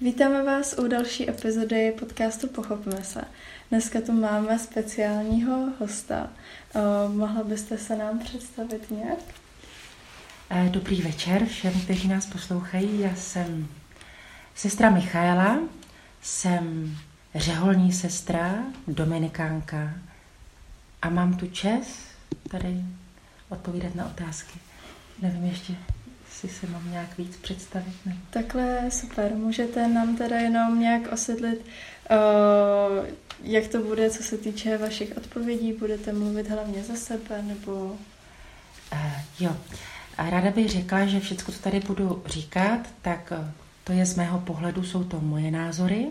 Vítáme vás u další epizody podcastu Pochopme se. Dneska tu máme speciálního hosta. Uh, mohla byste se nám představit nějak? Eh, dobrý večer všem, kteří nás poslouchají. Já jsem sestra Michaela, jsem řeholní sestra, dominikánka a mám tu čest tady odpovídat na otázky. Nevím ještě, si se mám nějak víc představit. Ne? Takhle super. Můžete nám teda jenom nějak osvětlit, uh, jak to bude, co se týče vašich odpovědí? Budete mluvit hlavně za sebe, nebo... Uh, jo. A ráda bych řekla, že všechno, co tady budu říkat, tak uh, to je z mého pohledu, jsou to moje názory.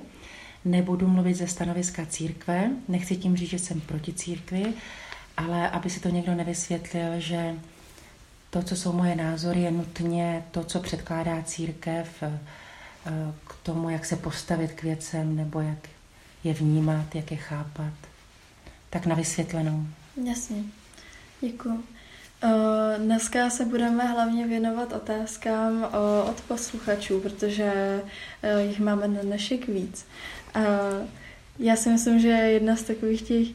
Nebudu mluvit ze stanoviska církve, nechci tím říct, že jsem proti církvi, ale aby si to někdo nevysvětlil, že to, co jsou moje názory, je nutně to, co předkládá církev eh, k tomu, jak se postavit k věcem nebo jak je vnímat, jak je chápat. Tak na vysvětlenou. Jasně, děkuji. Eh, dneska se budeme hlavně věnovat otázkám eh, od posluchačů, protože jich máme na dnešek víc. Já si myslím, že jedna z takových těch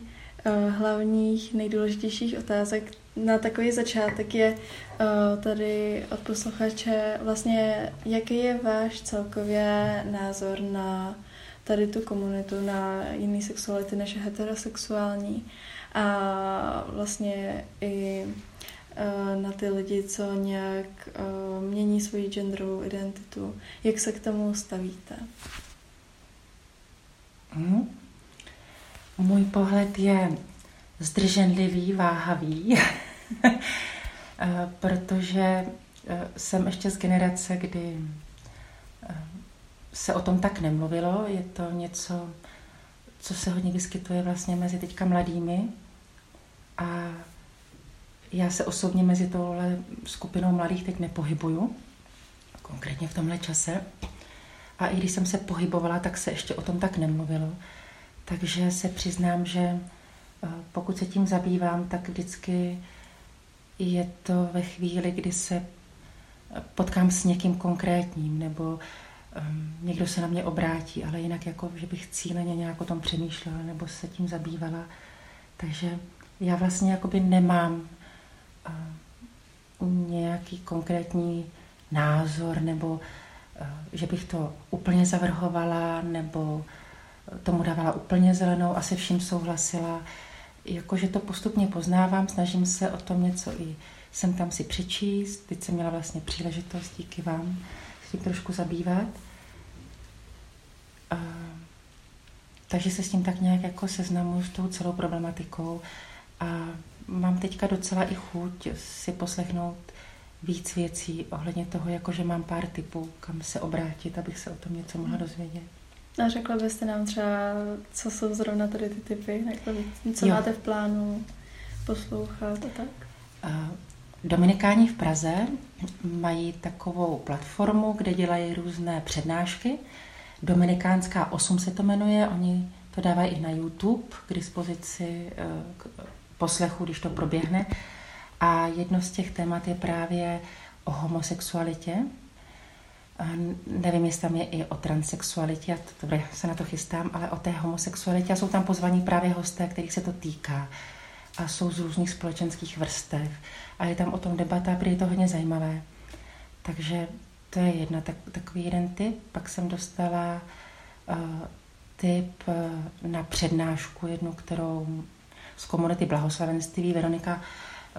hlavních, nejdůležitějších otázek, na takový začátek je uh, tady od posluchače vlastně, jaký je váš celkově názor na tady tu komunitu, na jiný sexuality než heterosexuální a vlastně i uh, na ty lidi, co nějak uh, mění svoji genderovou identitu. Jak se k tomu stavíte? Hmm. Můj pohled je zdrženlivý, váhavý, eh, protože eh, jsem ještě z generace, kdy eh, se o tom tak nemluvilo. Je to něco, co se hodně vyskytuje vlastně mezi teďka mladými a já se osobně mezi touhle skupinou mladých teď nepohybuju, konkrétně v tomhle čase. A i když jsem se pohybovala, tak se ještě o tom tak nemluvilo. Takže se přiznám, že pokud se tím zabývám, tak vždycky je to ve chvíli, kdy se potkám s někým konkrétním, nebo um, někdo se na mě obrátí, ale jinak jako, že bych cíleně nějak o tom přemýšlela, nebo se tím zabývala. Takže já vlastně jakoby nemám uh, nějaký konkrétní názor, nebo uh, že bych to úplně zavrhovala, nebo tomu dávala úplně zelenou a se vším souhlasila jakože to postupně poznávám, snažím se o tom něco i jsem tam si přečíst. Teď jsem měla vlastně příležitost díky vám s tím trošku zabývat. A, takže se s tím tak nějak jako seznamu s tou celou problematikou a mám teďka docela i chuť si poslechnout víc věcí ohledně toho, jakože mám pár typů, kam se obrátit, abych se o tom něco mohla dozvědět. A řekla byste nám třeba, co jsou zrovna tady ty typy, co jo. máte v plánu poslouchat a tak? Dominikáni v Praze mají takovou platformu, kde dělají různé přednášky. Dominikánská 8 se to jmenuje, oni to dávají i na YouTube k dispozici e, k poslechu, když to proběhne. A jedno z těch témat je právě o homosexualitě nevím, jestli tam je i o transexualitě, dobré, se na to chystám, ale o té homosexualitě a jsou tam pozvaní právě hosté, kterých se to týká a jsou z různých společenských vrstev a je tam o tom debata, protože je to hodně zajímavé. Takže to je jedna, tak, takový jeden tip. Pak jsem dostala uh, tip uh, na přednášku, jednu, kterou z komunity blahoslavenství Veronika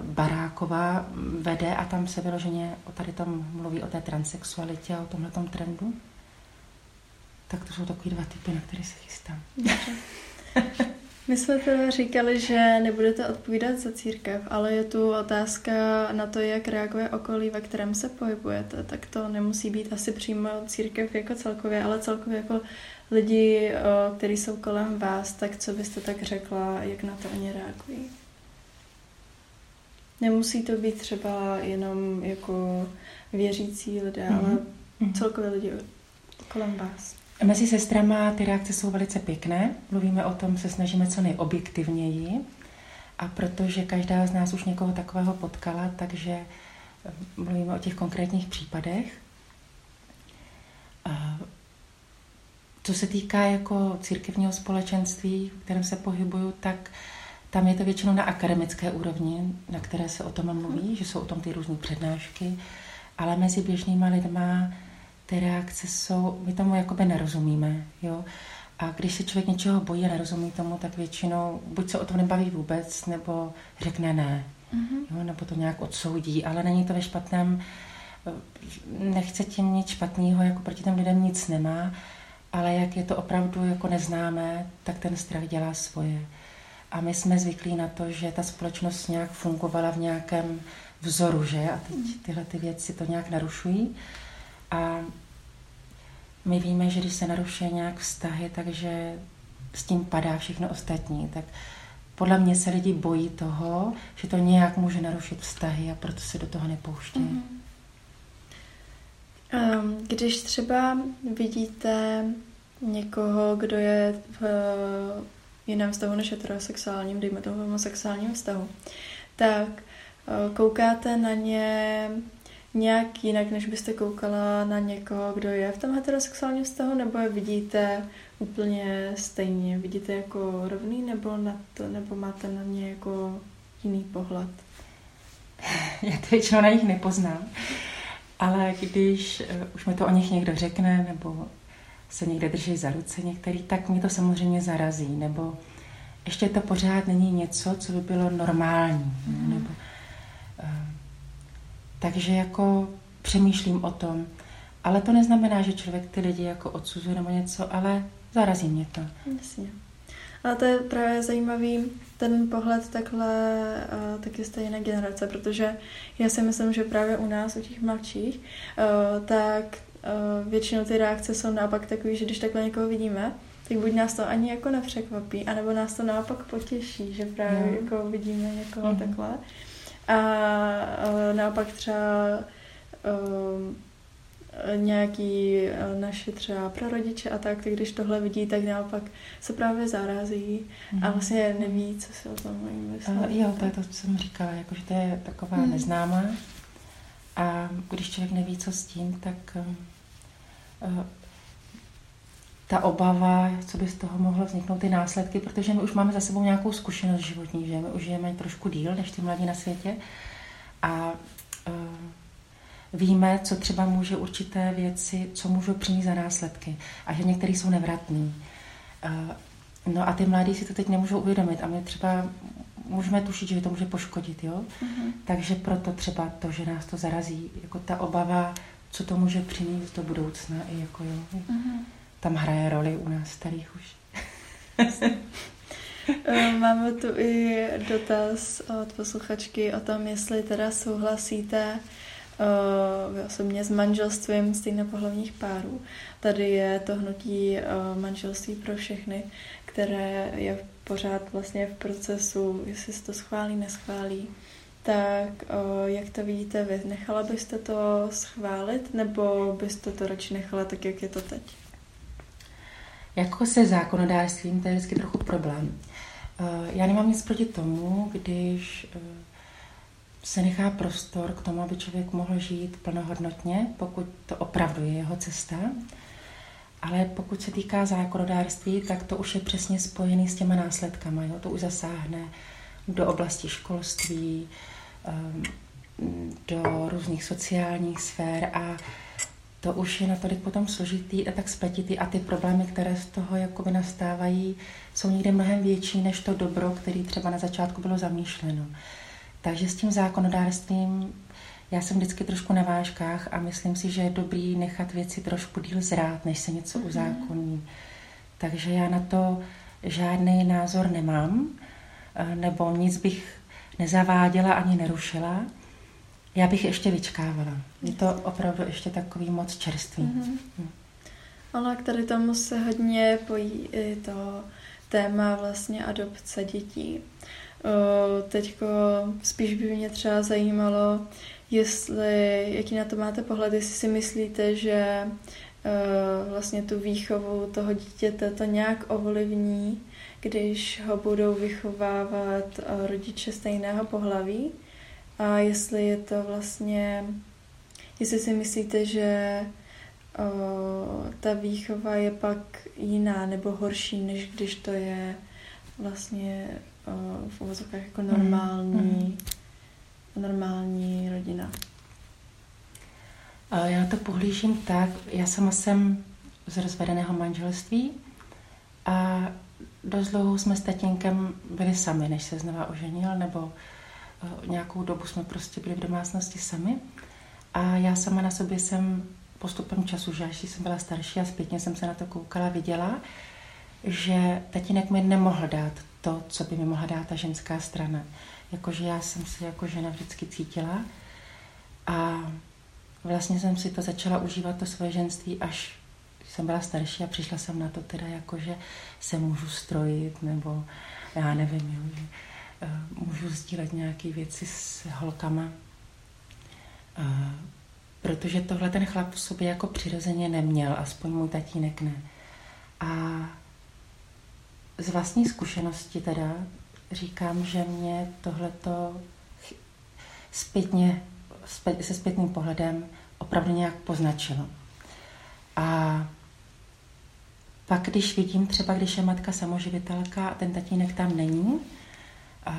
Baráková vede a tam se vyloženě tady tam mluví o té transexualitě a o tomhle trendu. Tak to jsou takové dva typy, na které se chystám. My jsme teda říkali, že nebudete odpovídat za církev, ale je tu otázka na to, jak reaguje okolí, ve kterém se pohybujete. Tak to nemusí být asi přímo církev jako celkově, ale celkově jako lidi, kteří jsou kolem vás, tak co byste tak řekla, jak na to oni reagují? Nemusí to být třeba jenom jako věřící lidé, mm-hmm. ale mhm. celkově lidi kolem vás. Mezi sestrama ty reakce jsou velice pěkné. Mluvíme o tom, se snažíme co nejobjektivněji. A protože každá z nás už někoho takového potkala, takže eh, mluvíme o těch konkrétních případech. co se týká jako církevního společenství, v kterém se pohybuju, tak tam je to většinou na akademické úrovni, na které se o tom mluví, že jsou o tom ty různé přednášky, ale mezi běžnýma lidma ty reakce jsou, my tomu jakoby nerozumíme, jo. A když se člověk něčeho bojí a nerozumí tomu, tak většinou buď se o tom nebaví vůbec, nebo řekne ne, mm-hmm. jo, nebo to nějak odsoudí, ale není to ve špatném, nechce tím nic špatného, jako proti těm lidem nic nemá, ale jak je to opravdu jako neznámé, tak ten strach dělá svoje. A my jsme zvyklí na to, že ta společnost nějak fungovala v nějakém vzoru, že? A teď tyhle ty věci to nějak narušují. A my víme, že když se naruší nějak vztahy, takže s tím padá všechno ostatní. Tak podle mě se lidi bojí toho, že to nějak může narušit vztahy a proto se do toho nepouští. Mm-hmm. Když třeba vidíte někoho, kdo je v jiném vztahu než heterosexuálním, dejme tomu homosexuálním vztahu, tak uh, koukáte na ně nějak jinak, než byste koukala na někoho, kdo je v tom heterosexuálním vztahu, nebo je vidíte úplně stejně? Vidíte jako rovný, nebo, na to, nebo máte na ně jako jiný pohled? Já to většinou na nich nepoznám, ale když uh, už mi to o nich někdo řekne, nebo se někde drží za ruce některý, tak mě to samozřejmě zarazí, nebo ještě to pořád není něco, co by bylo normální. Mm. Nebo, uh, takže jako přemýšlím o tom. Ale to neznamená, že člověk ty lidi jako odsuzuje nebo něco, ale zarazí mě to. Jasně. Ale to je právě zajímavý ten pohled takhle uh, taky z té jiné generace, protože já si myslím, že právě u nás, u těch mladších, uh, tak většinou ty reakce jsou naopak takové, že když takhle někoho vidíme, tak buď nás to ani jako nepřekvapí, anebo nás to naopak potěší, že právě mm. jako vidíme někoho mm. takhle. A uh, naopak třeba uh, nějaký naši třeba prarodiče a tak, tak když tohle vidí, tak naopak se právě zarazí mm. a mhm. vlastně neví, co si o tom mají myslet. Uh, jo, to je to, co jsem říkala, jako, že to je taková mm. neznámá a když člověk neví, co s tím, tak uh, ta obava, co by z toho mohlo vzniknout, ty následky, protože my už máme za sebou nějakou zkušenost životní, že my už žijeme trošku díl než ty mladí na světě a uh, víme, co třeba může určité věci, co můžou přinést za následky a že některé jsou nevratné. Uh, no a ty mladí si to teď nemůžou uvědomit a my třeba můžeme tušit, že to může poškodit, jo? Uh-huh. Takže proto třeba to, že nás to zarazí, jako ta obava, co to může přinést do budoucna, i jako jo. Uh-huh tam hraje roli u nás starých už. Eh, máme tu i dotaz od posluchačky o tom, jestli teda souhlasíte uh, vy osobně s manželstvím stejnopohlavních párů. Tady je to hnutí uh, manželství pro všechny, které je pořád vlastně v procesu, jestli se to schválí, neschválí. Tak uh, jak to vidíte vy? Nechala byste to schválit, nebo byste to radši nechala tak, jak je to teď? Jako se zákonodárstvím, to je vždycky trochu problém. Eh, já nemám nic proti tomu, když eh, se nechá prostor k tomu, aby člověk mohl žít plnohodnotně, pokud to opravdu je jeho cesta. Ale pokud se týká zákonodárství, tak to už je přesně spojený s těma následkama. Jo? To už zasáhne do oblasti školství, do různých sociálních sfér a to už je natolik potom složitý a tak spletitý a ty problémy, které z toho jakoby nastávají, jsou někde mnohem větší než to dobro, který třeba na začátku bylo zamýšleno. Takže s tím zákonodárstvím já jsem vždycky trošku na vážkách a myslím si, že je dobrý nechat věci trošku díl zrát, než se něco mm-hmm. uzákoní. Takže já na to žádný názor nemám, eh, nebo nic bych nezaváděla ani nerušila. Já bych ještě vyčkávala. Je to opravdu ještě takový moc čerstvý. Mm-hmm. Hm. Ono k tady tomu se hodně pojí i to téma vlastně adopce dětí. Teďko spíš by mě třeba zajímalo, jestli, jaký na to máte pohled, jestli si myslíte, že vlastně tu výchovu toho dítěte to nějak ovlivní, když ho budou vychovávat rodiče stejného pohlaví, a jestli je to vlastně, jestli si myslíte, že ta výchova je pak jiná nebo horší, než když to je vlastně v uvozovkách jako normální, mm. normální rodina. Já na to pohlížím tak, já sama jsem z rozvedeného manželství a dost dlouho jsme s tatínkem byli sami, než se znova oženil, nebo nějakou dobu jsme prostě byli v domácnosti sami. A já sama na sobě jsem postupem času, že až jsem byla starší a zpětně jsem se na to koukala, viděla, že tatínek mi nemohl dát to, co by mi mohla dát ta ženská strana. Jakože já jsem si jako žena vždycky cítila a vlastně jsem si to začala užívat, to svoje ženství, až jsem byla starší a přišla jsem na to teda jako, že se můžu strojit, nebo já nevím, jo, že uh, můžu sdílet nějaké věci s holkama. Uh, protože tohle ten chlap v sobě jako přirozeně neměl, aspoň můj tatínek ne. A z vlastní zkušenosti teda říkám, že mě tohleto zpětně, se zpětným pohledem opravdu nějak poznačilo. A pak, když vidím třeba, když je matka samoživitelka a ten tatínek tam není, a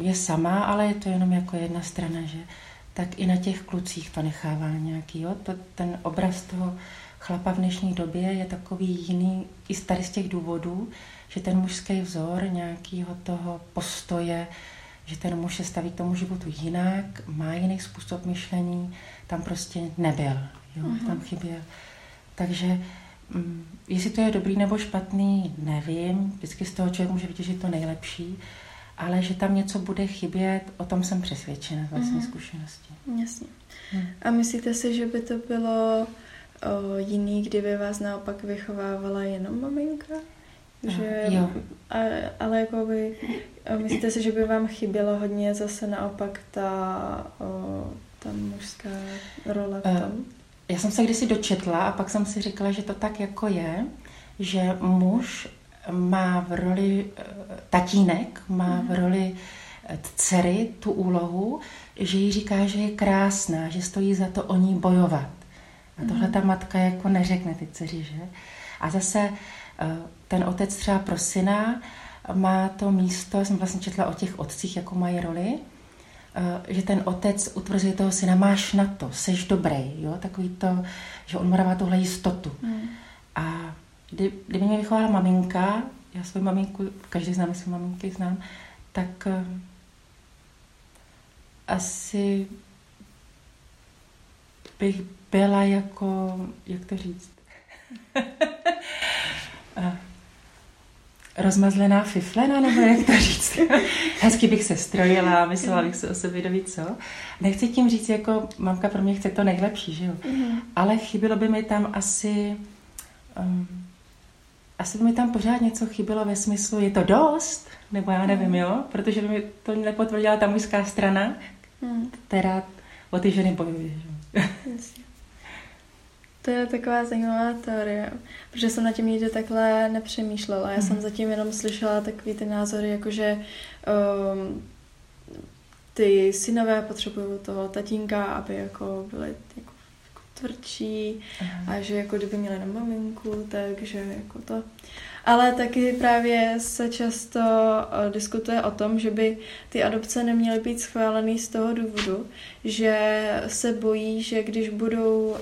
je sama, ale je to jenom jako jedna strana, že tak i na těch klucích to nechává nějaký. Jo? To, ten obraz toho chlapa v dnešní době je takový jiný i tady z těch důvodů, že ten mužský vzor nějakého toho postoje, že ten muž se staví k tomu životu jinak, má jiný způsob myšlení, tam prostě nebyl, jo? Uh-huh. tam chyběl. Takže jestli to je dobrý nebo špatný, nevím. Vždycky z toho člověk může vytěžit to nejlepší, ale že tam něco bude chybět, o tom jsem přesvědčena z vlastní uh-huh. zkušenosti. Jasně. Hmm. A myslíte si, že by to bylo o, jiný, kdyby vás naopak vychovávala jenom maminka? Že, jo. A, ale jako by, myslíte si, že by vám chybělo hodně zase naopak ta, o, ta mužská role v eh, tom? Já jsem se kdysi dočetla a pak jsem si říkala, že to tak jako je, že muž má v roli, eh, tatínek má v mhm. roli eh, dcery tu úlohu, že jí říká, že je krásná, že stojí za to o ní bojovat. A tohle mhm. ta matka jako neřekne ty dceři, že? A zase ten otec třeba pro syna má to místo, jsem vlastně četla o těch otcích, jako mají roli, eh, že ten otec utvrzuje toho syna, máš na to, seš dobrý, jo, takový to, že on má tuhle jistotu. Mm. A kdy, kdyby mě vychovala maminka, já svou maminku, každý známe svou maminky, znám, tak uh, asi bych byla jako, jak to říct, rozmazlená fiflena, nebo jak to říct. Hezky bych se strojila, myslela bych se o sobě doví co. Nechci tím říct, jako mamka pro mě chce to nejlepší, že jo. Mm-hmm. Ale chybilo by mi tam asi... Um, asi by mi tam pořád něco chybilo ve smyslu, je to dost? Nebo já nevím, jo? Protože by mi to nepotvrdila ta mužská strana, mm. která o ty ženy bojuje. Že? To je taková zajímavá teorie, protože jsem na tím nikdy takhle nepřemýšlela. Já mm. jsem mhm. zatím jenom slyšela takový ty názory, jakože um, ty synové potřebují toho tatínka, aby jako byli jako, jako tvrdší a že jako kdyby měli na maminku, takže jako to. Ale taky právě se často uh, diskutuje o tom, že by ty adopce neměly být schváleny z toho důvodu, že se bojí, že když budou uh,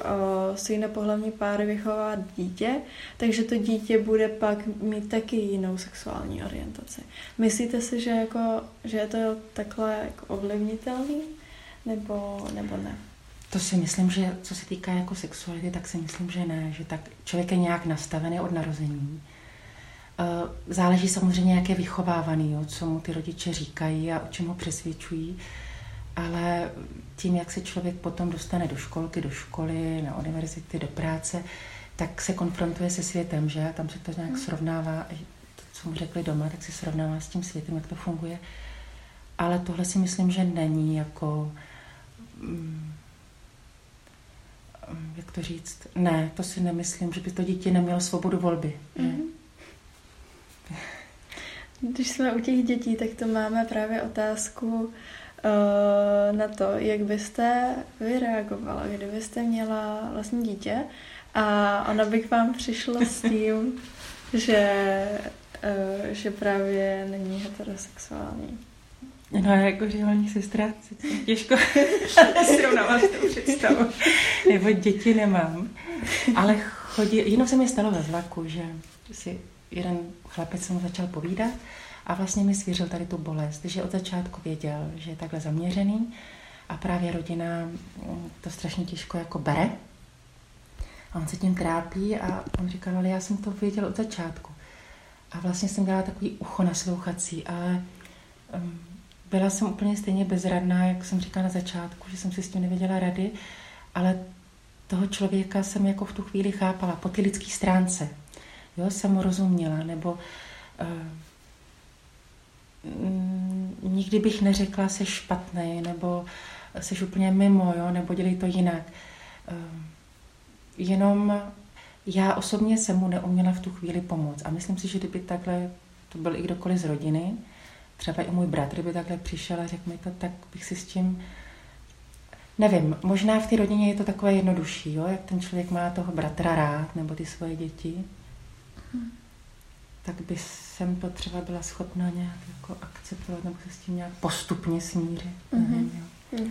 stejnopohlavní páry vychovávat dítě, takže to dítě bude pak mít taky jinou sexuální orientaci. Myslíte si, že, jako, že je to takhle jako ovlivnitelný, nebo, nebo ne? To si myslím, že co se týká jako sexuality, tak si myslím, že ne, že tak člověk je nějak nastavený od narození Eh, záleží samozřejmě, jak je vychovávaný, jo, co mu ty rodiče říkají a o čem ho přesvědčují, ale tím, jak se člověk potom dostane do školky, do školy, na univerzity, do práce, tak se konfrontuje se světem, že? Tam se to nějak hmm. srovnává, to, co mu řekli doma, tak se srovnává s tím světem, jak to funguje. Ale tohle si myslím, že není jako... Mm, jak to říct? Ne, to si nemyslím, že by to dítě nemělo svobodu volby. Mm-hmm. Když jsme u těch dětí, tak to máme právě otázku uh, na to, jak byste vy reagovala, kdybyste měla vlastní dítě A ona bych vám přišla s tím, že, uh, že právě není heterosexuální. No, jako řeholní sestra, těžko srovnávat s tou představu. Nebo děti nemám. Ale chodí, jenom se mi stalo ve vlaku, že si jeden chlapec se mu začal povídat a vlastně mi svěřil tady tu bolest, že od začátku věděl, že je takhle zaměřený a právě rodina mm, to strašně těžko jako bere. A on se tím trápí a on říkal, ale já jsem to věděl od začátku. A vlastně jsem dělala takový ucho naslouchací, ale um, byla jsem úplně stejně bezradná, jak jsem říkala na začátku, že jsem si s tím nevěděla rady, ale toho člověka jsem jako v tu chvíli chápala po ty lidské stránce. Jo, jsem mu rozuměla, nebo uh, nikdy bych neřekla, se špatný, nebo jsi úplně mimo, jo, nebo dělej to jinak. Uh, jenom já osobně jsem mu neuměla v tu chvíli pomoct. A myslím si, že kdyby takhle to byl i kdokoliv z rodiny, třeba i můj bratr by takhle přišel a řekl mi to, tak bych si s tím Nevím, možná v té rodině je to takové jednodušší, jo? jak ten člověk má toho bratra rád, nebo ty svoje děti. Hmm. Tak by jsem to třeba byla schopna nějak jako akceptovat, nebo se s tím nějak postupně smířit. Mm-hmm. Nevím, jo.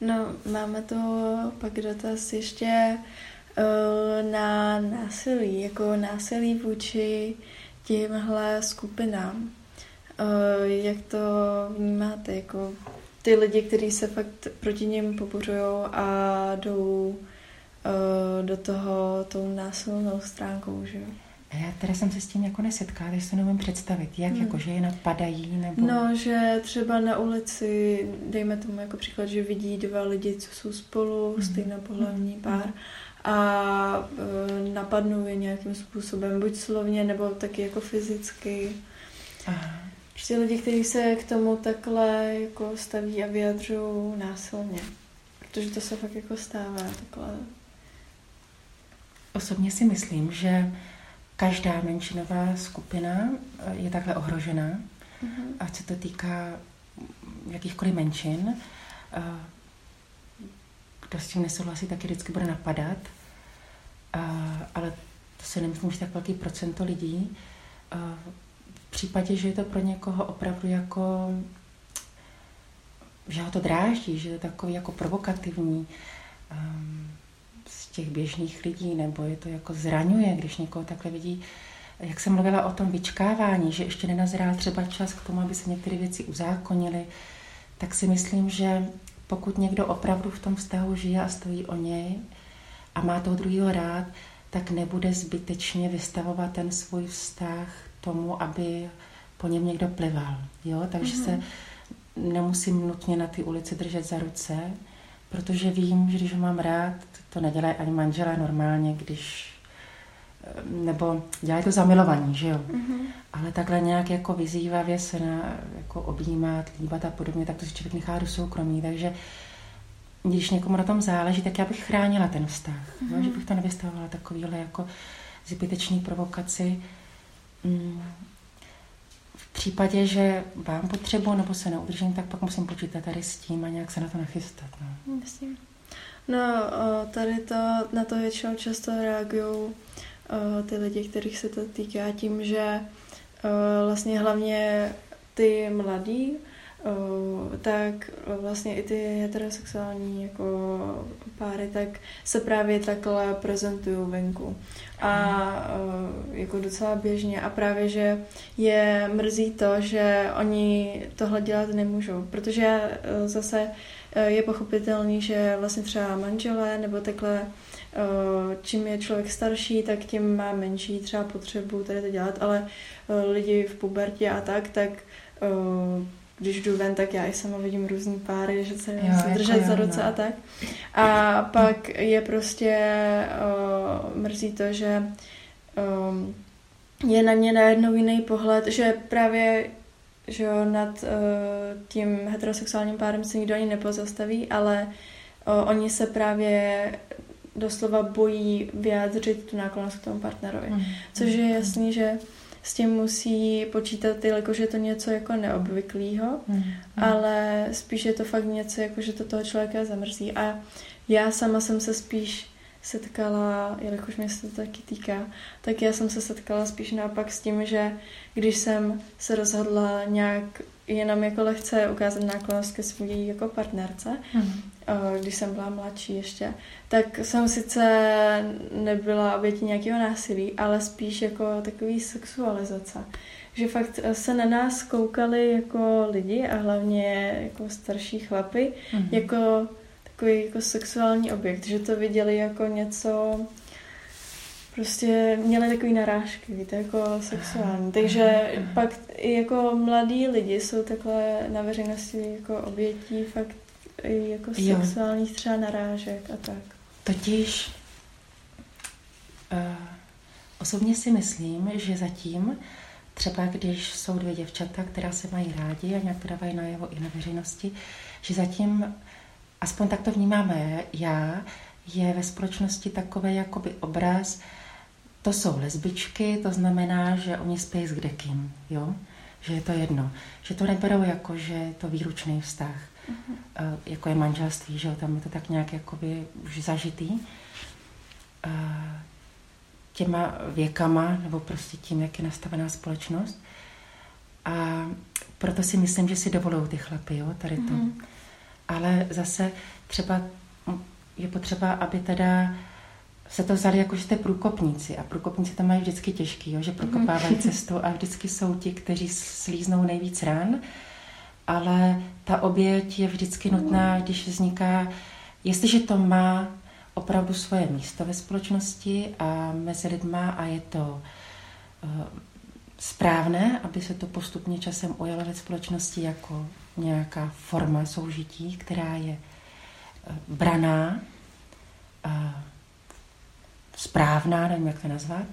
No, máme to pak dotaz ještě uh, na násilí, jako násilí vůči těmhle skupinám. Uh, jak to vnímáte, jako ty lidi, kteří se fakt proti něm pobořují a jdou uh, do toho tou násilnou stránkou, že jo? Já teda jsem se s tím jako nesetkala, takže se nemůžu představit, jak, hmm. jako, že je napadají, nebo... No, že třeba na ulici, dejme tomu jako příklad, že vidí dva lidi, co jsou spolu, hmm. stejnopohlavní hmm. pár, a e, napadnou je nějakým způsobem, buď slovně, nebo taky jako fyzicky. Aha. Prostě lidi, kteří se k tomu takhle jako staví a vyjadřují násilně. Protože to se fakt jako stává takhle. Osobně si myslím, že každá menšinová skupina je takhle ohrožená, mm-hmm. ať se to týká jakýchkoliv menšin. Kdo s tím nesouhlasí, taky vždycky bude napadat. Ale to si nemyslím, že tak velký procento lidí případě, že je to pro někoho opravdu jako, že ho to dráží, že je to takový jako provokativní um, z těch běžných lidí, nebo je to jako zraňuje, když někoho takhle vidí, jak jsem mluvila o tom vyčkávání, že ještě nenazrál třeba čas k tomu, aby se některé věci uzákonily, tak si myslím, že pokud někdo opravdu v tom vztahu žije a stojí o něj a má toho druhého rád, tak nebude zbytečně vystavovat ten svůj vztah tomu, aby po něm někdo plival. Jo? Takže mm-hmm. se mhm. nemusím nutně na ty ulici držet za ruce, protože vím, že když ho mám rád, to nedělají ani manželé normálně, když nebo dělají to zamilovaní, že jo. Mm-hmm. Ale takhle nějak jako vyzývavě se na, jako objímat, líbat a podobně, tak to si člověk nechá do soukromí. Takže když někomu na tom záleží, tak já bych chránila ten vztah. Mm-hmm. Jo? Že bych to nevystavovala takovýhle jako zbytečný provokaci. Mm. V případě, že vám potřebu nebo se neudržím, tak pak musím počítat tady s tím a nějak se na to nachystat. No. No, tady to, na to většinou často reagují ty lidi, kterých se to týká tím, že vlastně hlavně ty mladí, tak vlastně i ty heterosexuální jako páry tak se právě takhle prezentují venku. A jako docela běžně. A právě, že je mrzí to, že oni tohle dělat nemůžou, protože zase je pochopitelný, že vlastně třeba manželé nebo takhle čím je člověk starší, tak tím má menší třeba potřebu tady to dělat, ale lidi v pubertě a tak, tak když jdu ven, tak já i sama vidím různý páry, že se jo, jako držet za ruce no. a tak. A pak je prostě uh, mrzí to, že um, je na mě najednou jiný pohled, že právě že jo, nad uh, tím heterosexuálním párem se nikdo ani nepozastaví, ale uh, oni se právě doslova bojí vyjádřit tu náklonost k tomu partnerovi. Mm. Což je jasný, že s tím musí počítat, jelikož je to něco jako neobvyklého, mm. ale spíš je to fakt něco, jako že to toho člověka zamrzí. A já sama jsem se spíš setkala, jelikož mě se to taky týká, tak já jsem se setkala spíš naopak s tím, že když jsem se rozhodla nějak jenom jako lehce ukázat náklonost ke svůj jako partnerce, mm. Když jsem byla mladší ještě, tak jsem sice nebyla obětí nějakého násilí, ale spíš jako takový sexualizace. Že fakt se na nás koukali jako lidi a hlavně jako starší chlapy, mm. jako takový jako sexuální objekt, že to viděli jako něco, prostě měli takový narážky, víte, jako sexuální. Takže pak i jako mladí lidi jsou takhle na veřejnosti jako obětí fakt i jako jo. sexuálních třeba narážek a tak. Totiž uh, osobně si myslím, že zatím třeba když jsou dvě děvčata, která se mají rádi a nějak to dávají na jeho i na veřejnosti, že zatím aspoň tak to vnímáme já, je ve společnosti takový jakoby obraz, to jsou lesbičky, to znamená, že oni spějí s kdekým, jo? Že je to jedno. Že to neberou jako, že je to výručný vztah, uh-huh. jako je manželství, že jo? Tam je to tak nějak jakoby už zažitý. Těma věkama, nebo prostě tím, jak je nastavená společnost. A proto si myslím, že si dovolují ty chlapy, jo, tady to. Uh-huh ale zase třeba je potřeba, aby teda se to vzali jako, že jste průkopníci a průkopníci to mají vždycky těžký, jo, že prokopávají cestu a vždycky jsou ti, kteří slíznou nejvíc ran, ale ta oběť je vždycky nutná, když vzniká, jestliže to má opravdu svoje místo ve společnosti a mezi lidma a je to uh, správné, aby se to postupně časem ujalo ve společnosti jako nějaká forma soužití, která je eh, braná, správná, nevím, jak to nazvat,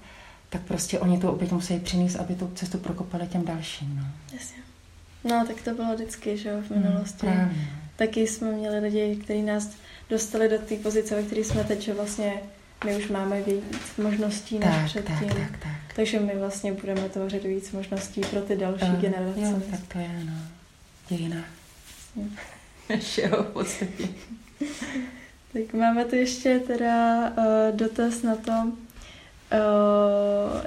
tak prostě oni to opět musí přinést, aby tu cestu prokopali těm dalším. No. Jasně. No, tak to bylo vždycky, že jo, v hmm, minulosti. Mm, právě. Taky jsme měli lidi, kteří nás dostali do té pozice, ve které jsme teď, že vlastně my už máme víc možností než tak, předtím. Tak, tak, tak. Takže my vlastně budeme tvořit víc možností pro ty další uh, generace. Jo, tak to je, no dějina našeho v podstatě. tak máme tu ještě teda uh, dotaz na to,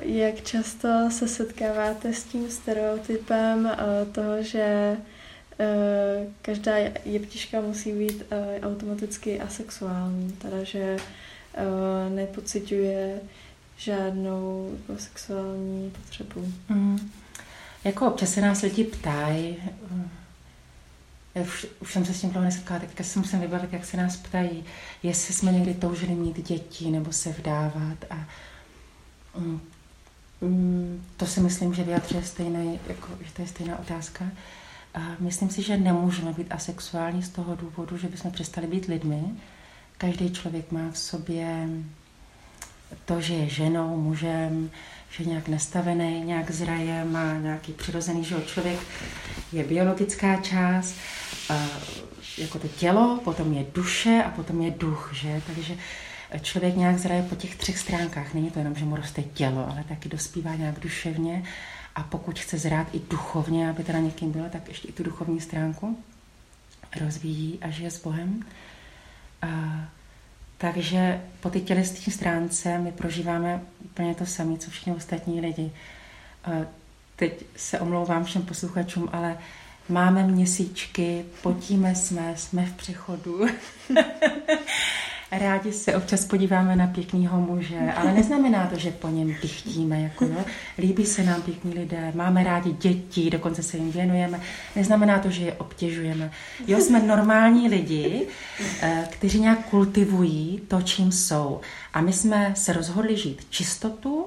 jak často se setkáváte s tím stereotypem uh, toho, že uh, každá jeptiška musí být automaticky asexuální, teda že nepociťuje žádnou jako sexuální potřebu. Mm. Jako občas se nás lidi ptají, už, už jsem se s tím dlouho nesetkala, teďka si musím vybavit, jak se nás ptají, jestli jsme někdy toužili mít děti nebo se vdávat a mm, mm, to si myslím, že vyjadřuje stejné, jako, že to je stejná otázka. A myslím si, že nemůžeme být asexuální z toho důvodu, že bychom přestali být lidmi. Každý člověk má v sobě to, že je ženou, mužem, že je nějak nastavený, nějak zraje, má nějaký přirozený život. Člověk je biologická část, jako to tělo, potom je duše a potom je duch, že? Takže člověk nějak zraje po těch třech stránkách. Není to jenom, že mu roste tělo, ale taky dospívá nějak duševně a pokud chce zrát i duchovně, aby teda někým bylo, tak ještě i tu duchovní stránku rozvíjí a žije s Bohem. A, takže po ty tělesné stránce my prožíváme úplně to samé, co všichni ostatní lidi. A teď se omlouvám všem posluchačům, ale máme měsíčky, potíme jsme, jsme v přechodu. Rádi se občas podíváme na pěkného muže, ale neznamená to, že po něm pichtíme. Jako, jo. Líbí se nám pěkní lidé, máme rádi děti, dokonce se jim věnujeme. Neznamená to, že je obtěžujeme. Jo, jsme normální lidi, eh, kteří nějak kultivují to, čím jsou. A my jsme se rozhodli žít čistotu,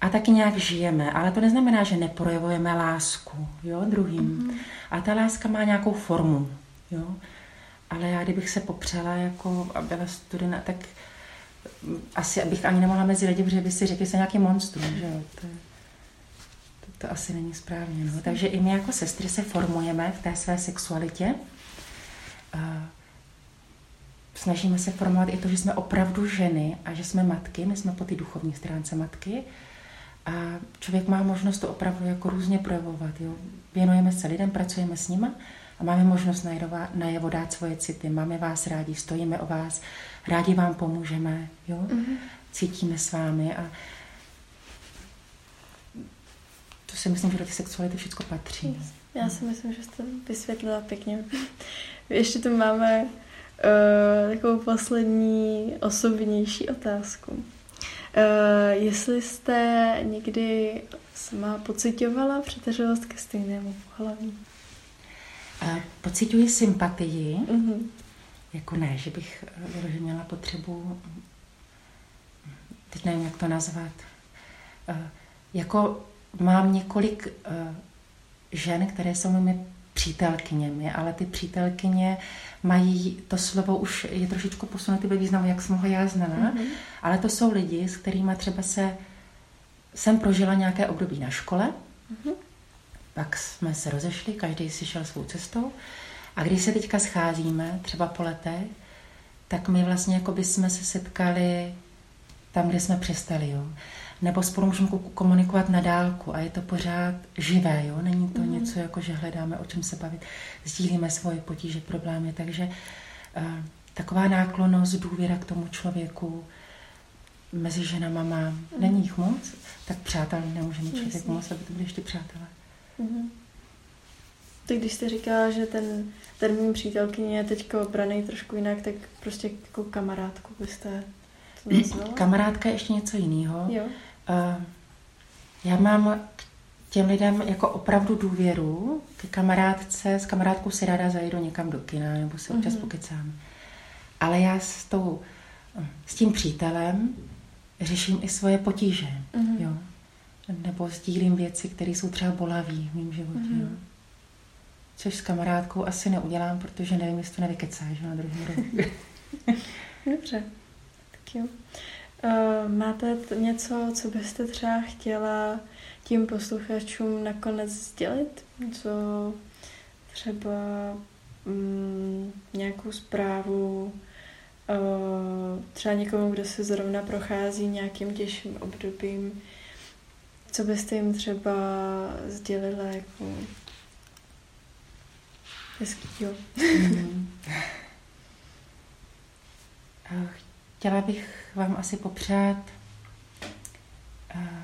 a taky nějak žijeme, ale to neznamená, že neprojevujeme lásku jo, druhým. Mm-hmm. A ta láska má nějakou formu. Jo. Ale já, kdybych se popřela jako a byla studena, tak asi abych ani nemohla mezi lidi, protože by si řekli, že jsem nějaký monstrum, že jo. To, to, to asi není správně. No. Takže i my jako sestry se formujeme v té své sexualitě. A snažíme se formovat i to, že jsme opravdu ženy a že jsme matky, my jsme po té duchovní stránce matky a člověk má možnost to opravdu jako různě projevovat. Jo. Věnujeme se lidem, pracujeme s nimi máme možnost najevo dát svoje city. Máme vás rádi, stojíme o vás, rádi vám pomůžeme, jo? Mm-hmm. cítíme s vámi a to si myslím, že do té sexuality všechno patří. Já si myslím, že jste vysvětlila pěkně. Ještě tu máme uh, takovou poslední osobnější otázku. Uh, jestli jste někdy sama pocitovala přitažlivost ke stejnému pohlaví? Uh, pocituji sympatii. Uh-huh. Jako ne, že bych uh, měla potřebu, teď nevím, jak to nazvat, uh, jako mám několik žen, které jsou mi přítelkyněmi, ale ty přítelkyně mají, to slovo už je trošičku posunuté ve významu, jak jsem ho já znala, mm-hmm. ale to jsou lidi, s kterými třeba se jsem prožila nějaké období na škole, mm-hmm. Pak jsme se rozešli, každý si šel svou cestou a když se teďka scházíme, třeba po letech, tak my vlastně jako by jsme se setkali tam, kde jsme přestali. Jo nebo spolu můžeme komunikovat na dálku a je to pořád živé, jo? Není to mm. něco jako, že hledáme o čem se bavit, sdílíme svoje potíže, problémy, takže uh, taková náklonost, důvěra k tomu člověku mezi ženama má, není jich moc, tak přátel nemůže mít člověk moc, aby to byly ještě přátelé. Mm. Tak když jste říkala, že ten termín přítelkyně je teď obraný trošku jinak, tak prostě jako kamarádku byste Kamarádka je ještě něco jiného. Jo. Uh, já mám k těm lidem jako opravdu důvěru. K kamarádce, s kamarádkou si ráda zajdu někam do kina nebo se občas mm-hmm. pokecám. Ale já s, tou, s tím přítelem řeším i svoje potíže. Mm-hmm. Jo? Nebo sdílím věci, které jsou třeba bolavé v mém životě. Mm-hmm. Jo? Což s kamarádkou asi neudělám, protože nevím, jestli to nevykecáš na druhý rok. Dobře. Tak jo. Uh, máte t- něco, co byste třeba chtěla tím posluchačům nakonec sdělit? Co třeba mm, nějakou zprávu, uh, třeba někomu, kdo se zrovna prochází nějakým těžším obdobím, co byste jim třeba sdělila jako hezkýho? Mm. Chtěla bych vám asi popřát, eh,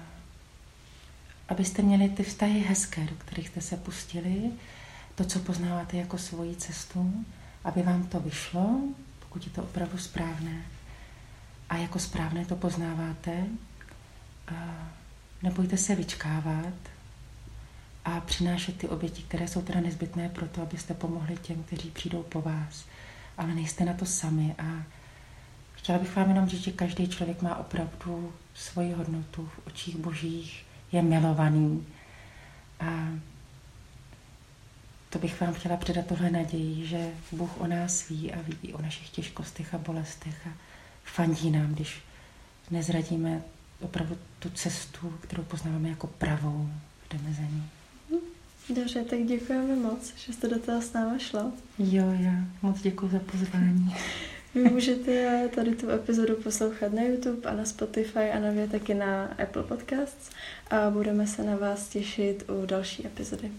abyste měli ty vztahy hezké, do kterých jste se pustili, to, co poznáváte jako svoji cestu, aby vám to vyšlo, pokud je to opravdu správné. A jako správné to poznáváte, eh, nebojte se vyčkávat a přinášet ty oběti, které jsou teda nezbytné pro to, abyste pomohli těm, kteří přijdou po vás. Ale nejste na to sami a Chtěla bych vám jenom říct, že každý člověk má opravdu svoji hodnotu v očích božích, je milovaný. A to bych vám chtěla předat tohle naději, že Bůh o nás ví a ví o našich těžkostech a bolestech a fandí nám, když nezradíme opravdu tu cestu, kterou poznáváme jako pravou, jdeme za ní. Dobře, tak děkujeme moc, že jste do toho s náma šla. Jo, já moc děkuji za pozvání. Vy můžete tady tu epizodu poslouchat na YouTube a na Spotify a nově taky na Apple Podcasts a budeme se na vás těšit u další epizody.